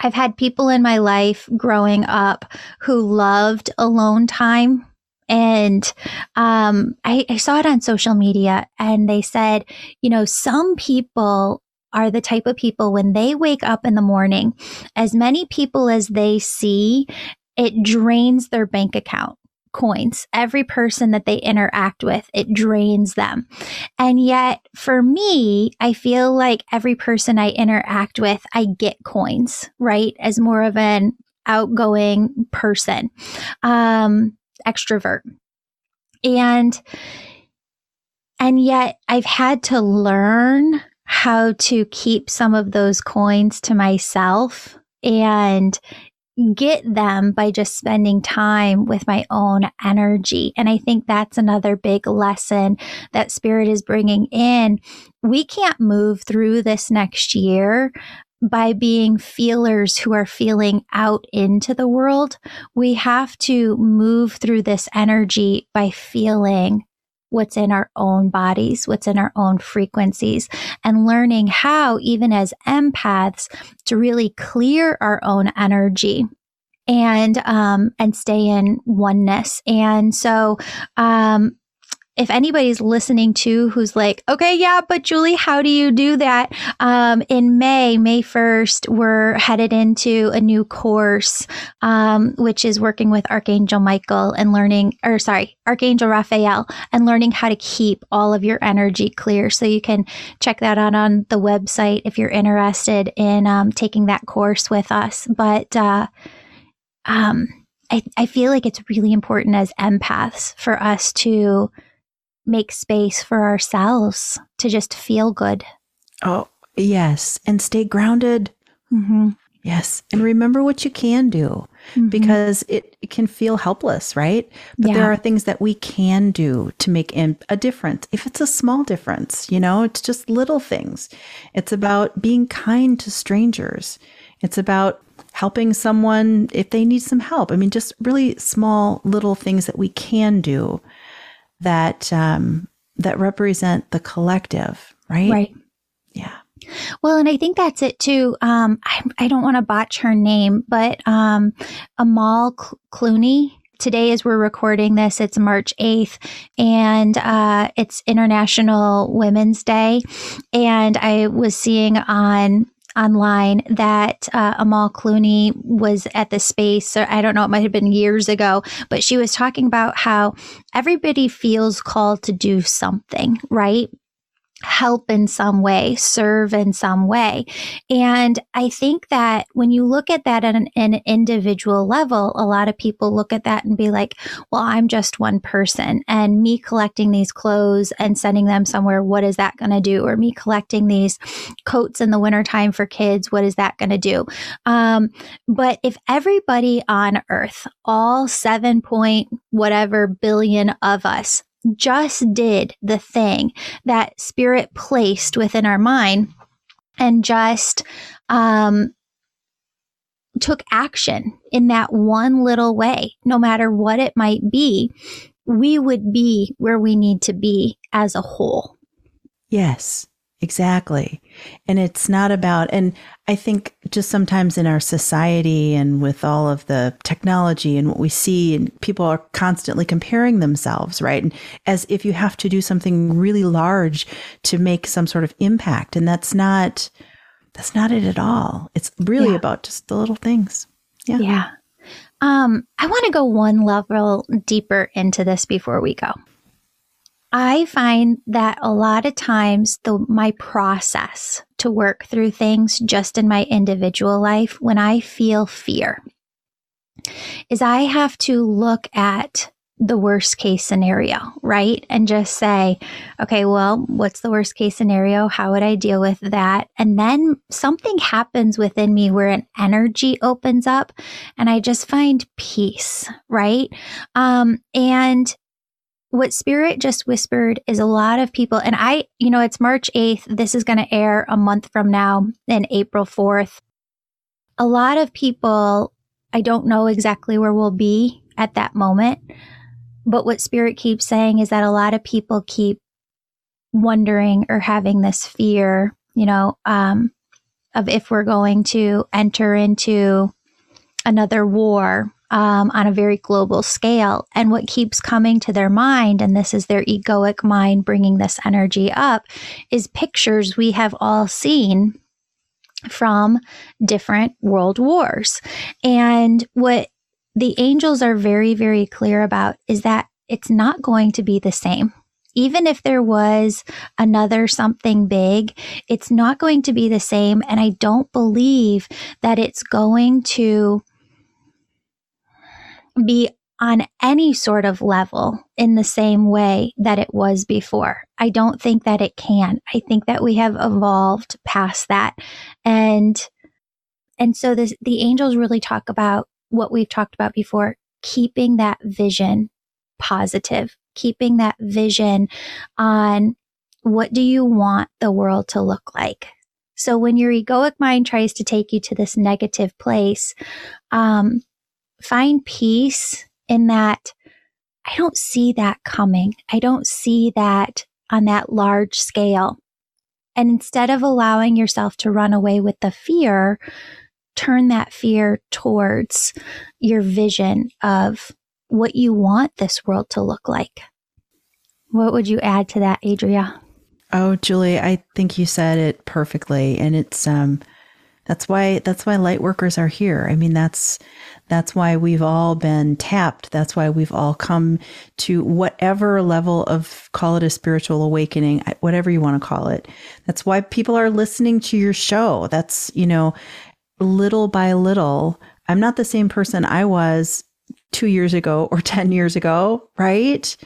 I've had people in my life growing up who loved alone time and um, I, I saw it on social media and they said, you know, some people are the type of people when they wake up in the morning, as many people as they see, it drains their bank account coins. Every person that they interact with, it drains them. And yet for me, I feel like every person I interact with, I get coins, right? As more of an outgoing person. Um, extrovert. And and yet I've had to learn how to keep some of those coins to myself and get them by just spending time with my own energy. And I think that's another big lesson that Spirit is bringing in. We can't move through this next year by being feelers who are feeling out into the world. We have to move through this energy by feeling what's in our own bodies, what's in our own frequencies, and learning how, even as empaths, to really clear our own energy and um and stay in oneness. And so um if anybody's listening to who's like, okay, yeah, but Julie, how do you do that? Um, in May, May 1st, we're headed into a new course, um, which is working with Archangel Michael and learning, or sorry, Archangel Raphael and learning how to keep all of your energy clear. So you can check that out on the website if you're interested in um, taking that course with us. But, uh, um, I, I feel like it's really important as empaths for us to make space for ourselves to just feel good. Oh, yes. And stay grounded. Mm-hmm. Yes. And remember what you can do mm-hmm. because it, it, can feel helpless, right? But yeah. there are things that we can do to make a difference. If it's a small difference, you know, it's just little things. It's about being kind to strangers. It's about helping someone if they need some help. I mean, just really small little things that we can do that um, that represent the collective, right? Right. Yeah. Well, and I think that's it too. Um, I, I don't want to botch her name, but um, Amal Clooney. Today, as we're recording this, it's March 8th, and uh, it's International Women's Day. And I was seeing on online that uh, Amal Clooney was at the space, or I don't know, it might have been years ago, but she was talking about how everybody feels called to do something, right? Help in some way, serve in some way. And I think that when you look at that at an, an, individual level, a lot of people look at that and be like, well, I'm just one person and me collecting these clothes and sending them somewhere, what is that going to do? Or me collecting these coats in the wintertime for kids, what is that going to do? Um, but if everybody on earth, all seven point whatever billion of us just did the thing that spirit placed within our mind and just um, took action in that one little way, no matter what it might be, we would be where we need to be as a whole. Yes. Exactly. And it's not about, and I think just sometimes in our society and with all of the technology and what we see, and people are constantly comparing themselves, right? And as if you have to do something really large to make some sort of impact. And that's not, that's not it at all. It's really yeah. about just the little things. Yeah. Yeah. Um, I want to go one level deeper into this before we go. I find that a lot of times the my process to work through things just in my individual life when I feel fear is I have to look at the worst case scenario, right? And just say, okay, well, what's the worst case scenario? How would I deal with that? And then something happens within me where an energy opens up and I just find peace, right? Um, and what Spirit just whispered is a lot of people, and I, you know, it's March 8th. This is going to air a month from now in April 4th. A lot of people, I don't know exactly where we'll be at that moment. But what Spirit keeps saying is that a lot of people keep wondering or having this fear, you know, um, of if we're going to enter into another war um, on a very global scale. And what keeps coming to their mind, and this is their egoic mind bringing this energy up, is pictures we have all seen from different world wars. And what the angels are very, very clear about is that it's not going to be the same. Even if there was another something big, it's not going to be the same. And I don't believe that it's going to be on any sort of level in the same way that it was before. I don't think that it can. I think that we have evolved past that. And and so this, the angels really talk about what we've talked about before, keeping that vision positive, keeping that vision on what do you want the world to look like? So when your egoic mind tries to take you to this negative place, um, find peace in that I don't see that coming. I don't see that on that large scale. And instead of allowing yourself to run away with the fear, turn that fear towards your vision of what you want this world to look like. What would you add to that, Adria? Oh, Julie, I think you said it perfectly. And it's um that's why that's why light workers are here. I mean, that's that's why we've all been tapped. That's why we've all come to whatever level of call it a spiritual awakening, whatever you want to call it. That's why people are listening to your show. That's, you know, little by little. I'm not the same person I was 2 years ago or 10 years ago, right?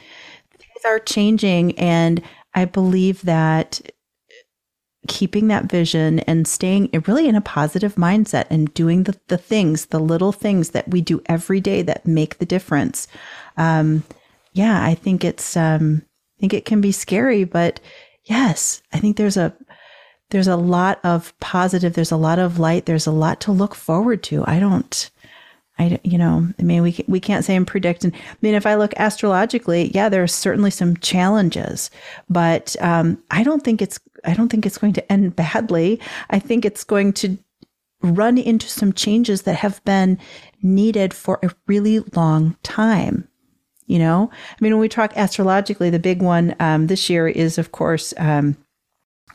Things are changing and I believe that keeping that vision and staying really in a positive mindset and doing the, the things, the little things that we do every day that make the difference. Um, yeah, I think it's, um, I think it can be scary, but yes, I think there's a, there's a lot of positive, there's a lot of light, there's a lot to look forward to. I don't, I, you know, I mean, we, we can't say and predict. And I mean, if I look astrologically, yeah, there's certainly some challenges, but um, I don't think it's I don't think it's going to end badly. I think it's going to run into some changes that have been needed for a really long time. You know, I mean, when we talk astrologically, the big one um, this year is, of course, um,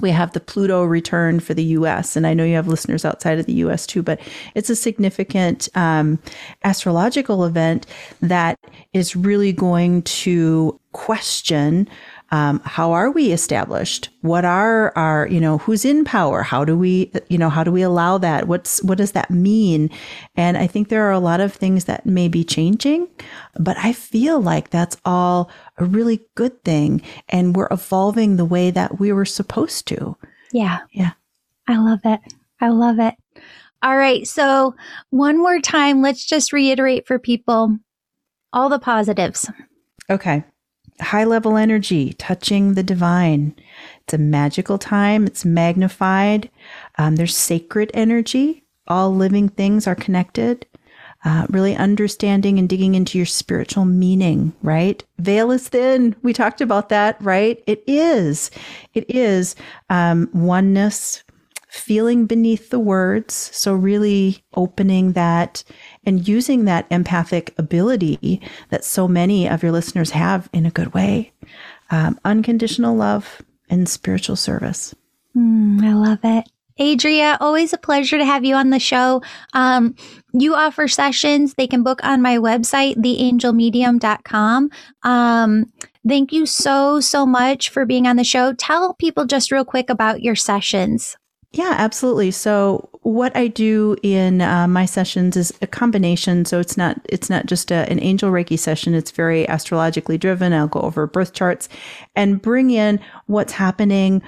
we have the Pluto return for the US. And I know you have listeners outside of the US too, but it's a significant um, astrological event that is really going to question um, how are we established? What are our, you know, who's in power? How do we, you know, how do we allow that? What's, what does that mean? And I think there are a lot of things that may be changing, but I feel like that's all a really good thing. And we're evolving the way that we were supposed to. Yeah. Yeah. I love it. I love it. All right. So, one more time, let's just reiterate for people all the positives. Okay. High level energy, touching the divine. It's a magical time. It's magnified. Um, there's sacred energy. All living things are connected. Uh, really understanding and digging into your spiritual meaning, right? Veil is thin. We talked about that, right? It is. It is um, oneness, feeling beneath the words. So, really opening that and using that empathic ability that so many of your listeners have in a good way. Um, unconditional love and spiritual service. Mm, I love it. Adria, always a pleasure to have you on the show. Um, you offer sessions. They can book on my website, theangelmedium.com. Um, thank you so, so much for being on the show. Tell people just real quick about your sessions. Yeah, absolutely. So what I do in uh, my sessions is a combination. So it's not it's not just a, an angel reiki session. It's very astrologically driven. I'll go over birth charts and bring in what's happening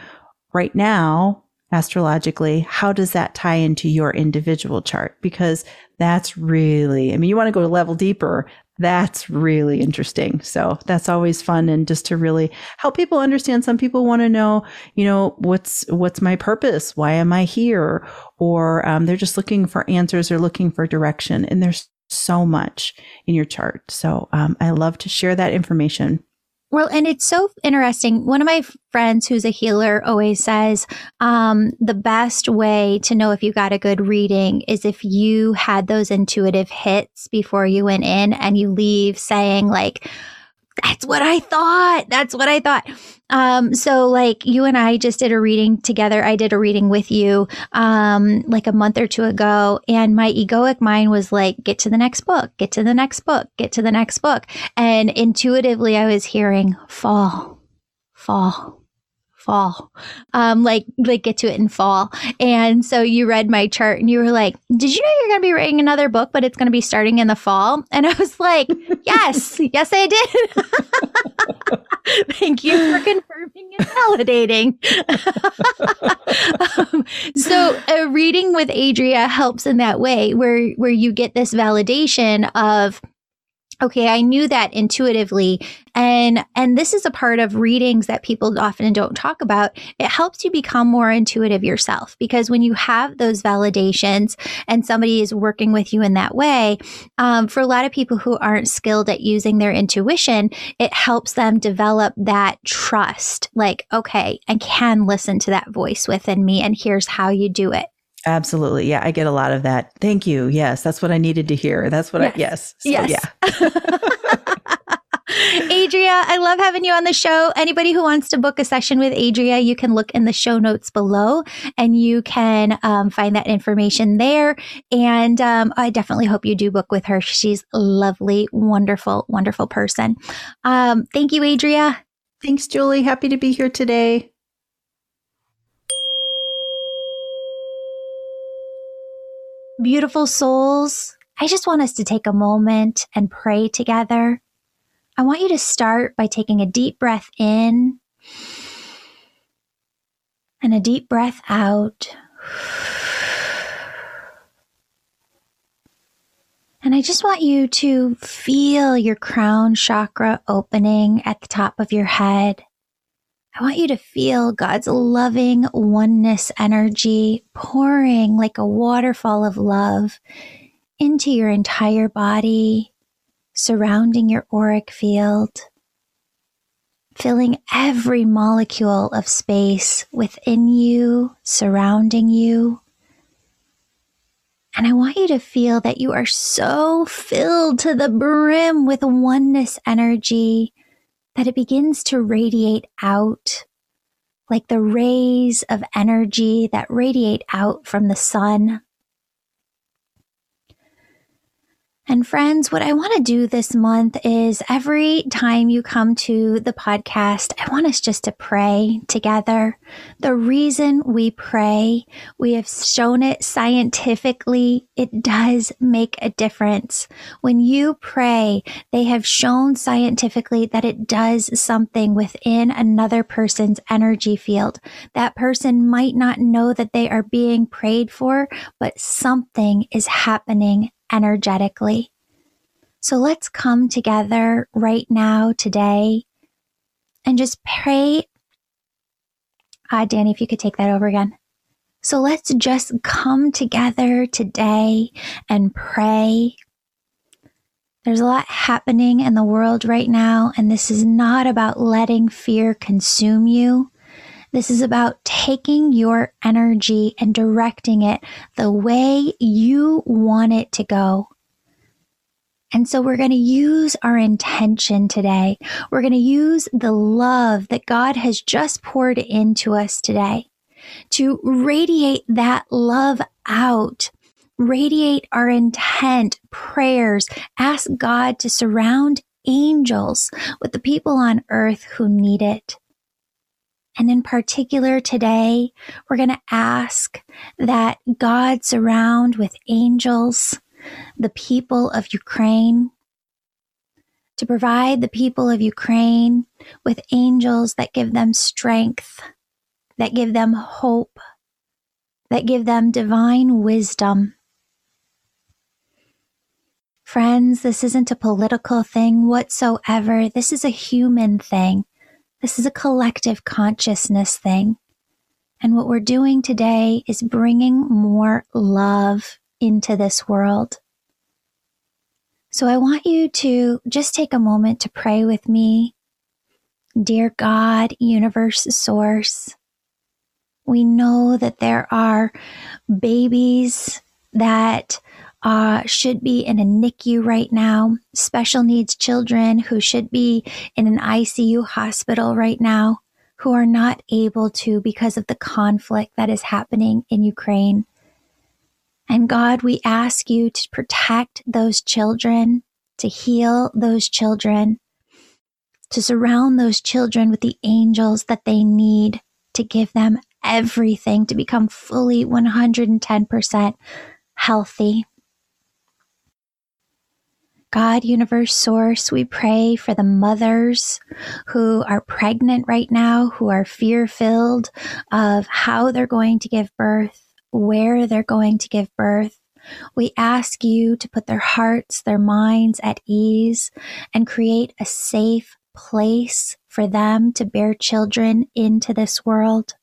right now astrologically, how does that tie into your individual chart? Because that's really, I mean, you want to go a level deeper. That's really interesting. So that's always fun. And just to really help people understand, some people want to know, you know, what's, what's my purpose? Why am I here? Or um, they're just looking for answers or looking for direction. And there's so much in your chart. So um, I love to share that information. Well, and it's so interesting. One of my friends who's a healer always says um, the best way to know if you got a good reading is if you had those intuitive hits before you went in and you leave saying, like, that's what I thought. That's what I thought. Um, so like you and I just did a reading together. I did a reading with you, um, like a month or two ago. And my egoic mind was like, get to the next book, get to the next book, get to the next book. And intuitively I was hearing fall, fall, fall. Um like like get to it in fall. And so you read my chart and you were like did you know you're going to be writing another book but it's going to be starting in the fall? And i was like yes yes i did. Thank you for confirming and validating. Um, so a reading with adria helps in that way where where you get this validation of okay i knew that intuitively. And and this is a part of readings that people often don't talk about. It helps you become more intuitive yourself because when you have those validations and somebody is working with you in that way um, for a lot of people who aren't skilled at using their intuition it helps them develop that trust. Like okay i can listen to that voice within me and here's how you do it Absolutely. Yeah, I get a lot of that. Thank you. Yes, that's what I needed to hear. That's what yes. I, yes. So, yes. Yeah. Adria, I love having you on the show. Anybody who wants to book a session with Adria, you can look in the show notes below and you can um, find that information there. And um, I definitely hope you do book with her. She's lovely, wonderful, wonderful person. Um, thank you, Adria. Thanks, Julie. Happy to be here today. Beautiful souls, I just want us to take a moment and pray together. I want you to start by taking a deep breath in and a deep breath out. And I just want you to feel your crown chakra opening at the top of your head. I want you to feel God's loving oneness energy pouring like a waterfall of love into your entire body, surrounding your auric field, filling every molecule of space within you, surrounding you. And I want you to feel that you are so filled to the brim with oneness energy that it begins to radiate out like the rays of energy that radiate out from the sun. And friends, what I want to do this month is every time you come to the podcast, I want us just to pray together. The reason we pray, we have shown it scientifically, it does make a difference. When you pray, they have shown scientifically that it does something within another person's energy field. That person might not know that they are being prayed for, but something is happening energetically. So let's come together right now, today, and just pray. Ah, Danny, if you could take that over again. So let's just come together today and pray. There's a lot happening in the world right now, and this is not about letting fear consume you. This is about taking your energy and directing it the way you want it to go. And so we're going to use our intention today. We're going to use the love that God has just poured into us today to radiate that love out, radiate our intent, prayers, ask God to surround angels with the people on earth who need it. And in particular today, we're going to ask that God surround with angels the people of Ukraine, to provide the people of Ukraine with angels that give them strength, that give them hope, that give them divine wisdom. Friends, this isn't a political thing whatsoever. This is a human thing. This is a collective consciousness thing. And what we're doing today is bringing more love into this world. So I want you to just take a moment to pray with me. Dear God, universe source, we know that there are babies that uh, should be in a NICU right now, special needs children who should be in an ICU hospital right now, who are not able to because of the conflict that is happening in Ukraine. And God, we ask you to protect those children, to heal those children, to surround those children with the angels that they need to give them everything to become fully 110% healthy. God, universe source, we pray for the mothers who are pregnant right now, who are fear filled of how they're going to give birth, where they're going to give birth. We ask you to put their hearts, their minds at ease and create a safe place for them to bear children into this world.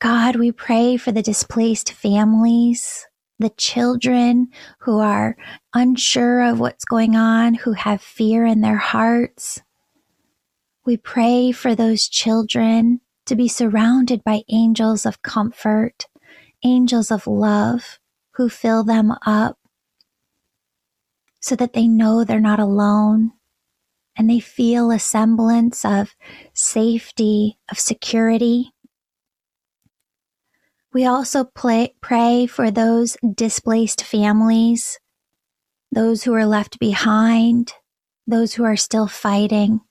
God, we pray for the displaced families the children who are unsure of what's going on, who have fear in their hearts. We pray for those children to be surrounded by angels of comfort, angels of love who fill them up so that they know they're not alone and they feel a semblance of safety, of security. We also play, pray for those displaced families, those who are left behind, those who are still fighting.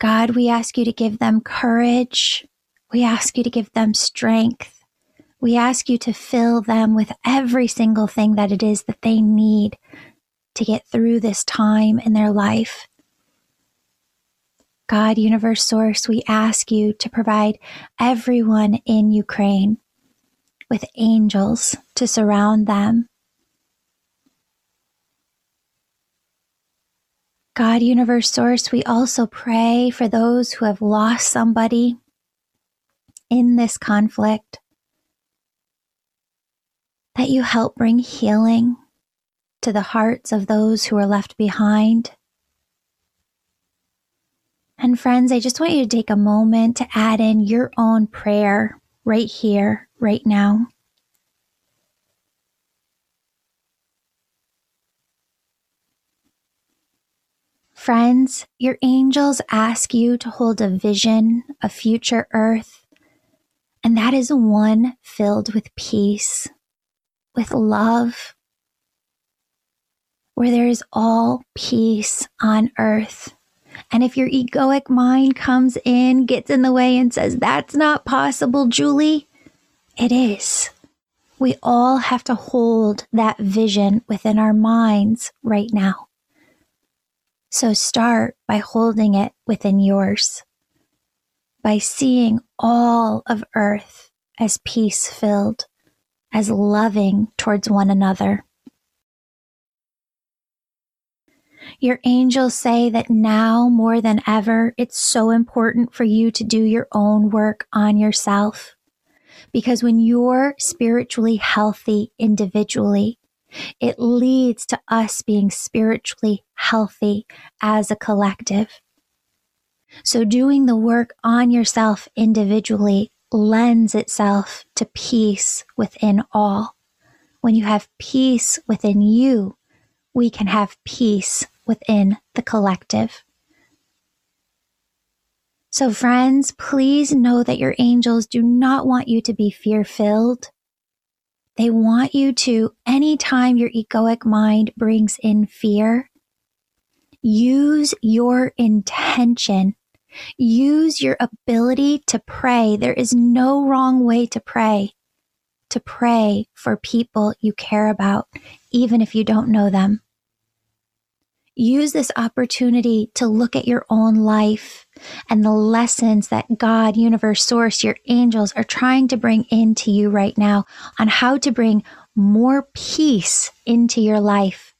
God, we ask you to give them courage. We ask you to give them strength. We ask you to fill them with every single thing that it is that they need to get through this time in their life. God, Universe Source, we ask you to provide everyone in Ukraine with angels to surround them. God, Universe Source, we also pray for those who have lost somebody in this conflict, that you help bring healing to the hearts of those who are left behind. And friends, I just want you to take a moment to add in your own prayer right here, right now. Friends, your angels ask you to hold a vision of future earth, and that is one filled with peace. with love, where there is all peace on earth. And if your egoic mind comes in, gets in the way, and says, That's not possible, Julie, it is. We all have to hold that vision within our minds right now. So start by holding it within yours, by seeing all of earth as peace filled, as loving towards one another. Your angels say that now more than ever, it's so important for you to do your own work on yourself. Because when you're spiritually healthy individually, it leads to us being spiritually healthy as a collective. So doing the work on yourself individually lends itself to peace within all. When you have peace within you, we can have peace within the collective. So, friends, please know that your angels do not want you to be fear filled. They want you to, anytime your egoic mind brings in fear, use your intention. Use your ability to pray. There is no wrong way to pray. To pray for people you care about, even if you don't know them use this opportunity to look at your own life and the lessons that God, universe, source, your angels are trying to bring into you right now on how to bring more peace into your life.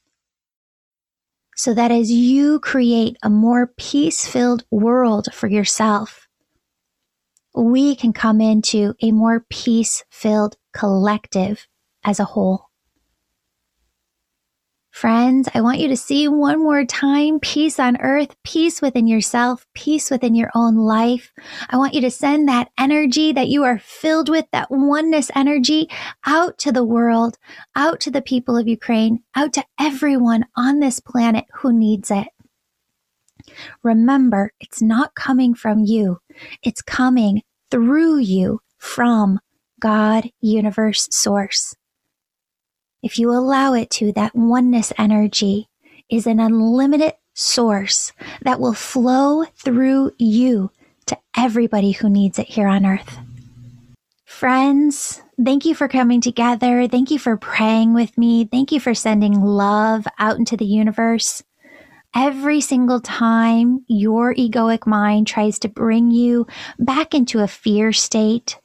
So that as you create a more peace filled world for yourself, we can come into a more peace filled collective as a whole. Friends, I want you to see one more time peace on earth, peace within yourself, peace within your own life. I want you to send that energy that you are filled with, that oneness energy out to the world, out to the people of Ukraine, out to everyone on this planet who needs it. Remember, it's not coming from you. It's coming through you from God, universe, source if you allow it to, that oneness energy is an unlimited source that will flow through you to everybody who needs it here on earth. Friends, thank you for coming together. Thank you for praying with me. Thank you for sending love out into the universe. Every single time your egoic mind tries to bring you back into a fear state,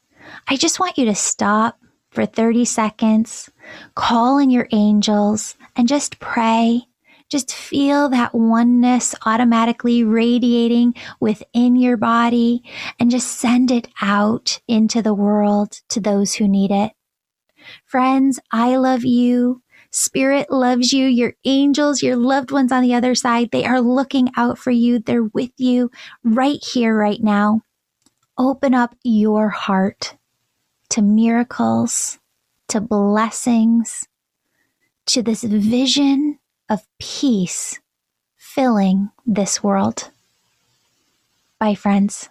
I just want you to stop for 30 seconds Call in your angels and just pray. Just feel that oneness automatically radiating within your body and just send it out into the world to those who need it. Friends, I love you. Spirit loves you. Your angels, your loved ones on the other side, they are looking out for you. They're with you right here, right now. Open up your heart to miracles, to blessings, to this vision of peace filling this world. Bye, friends.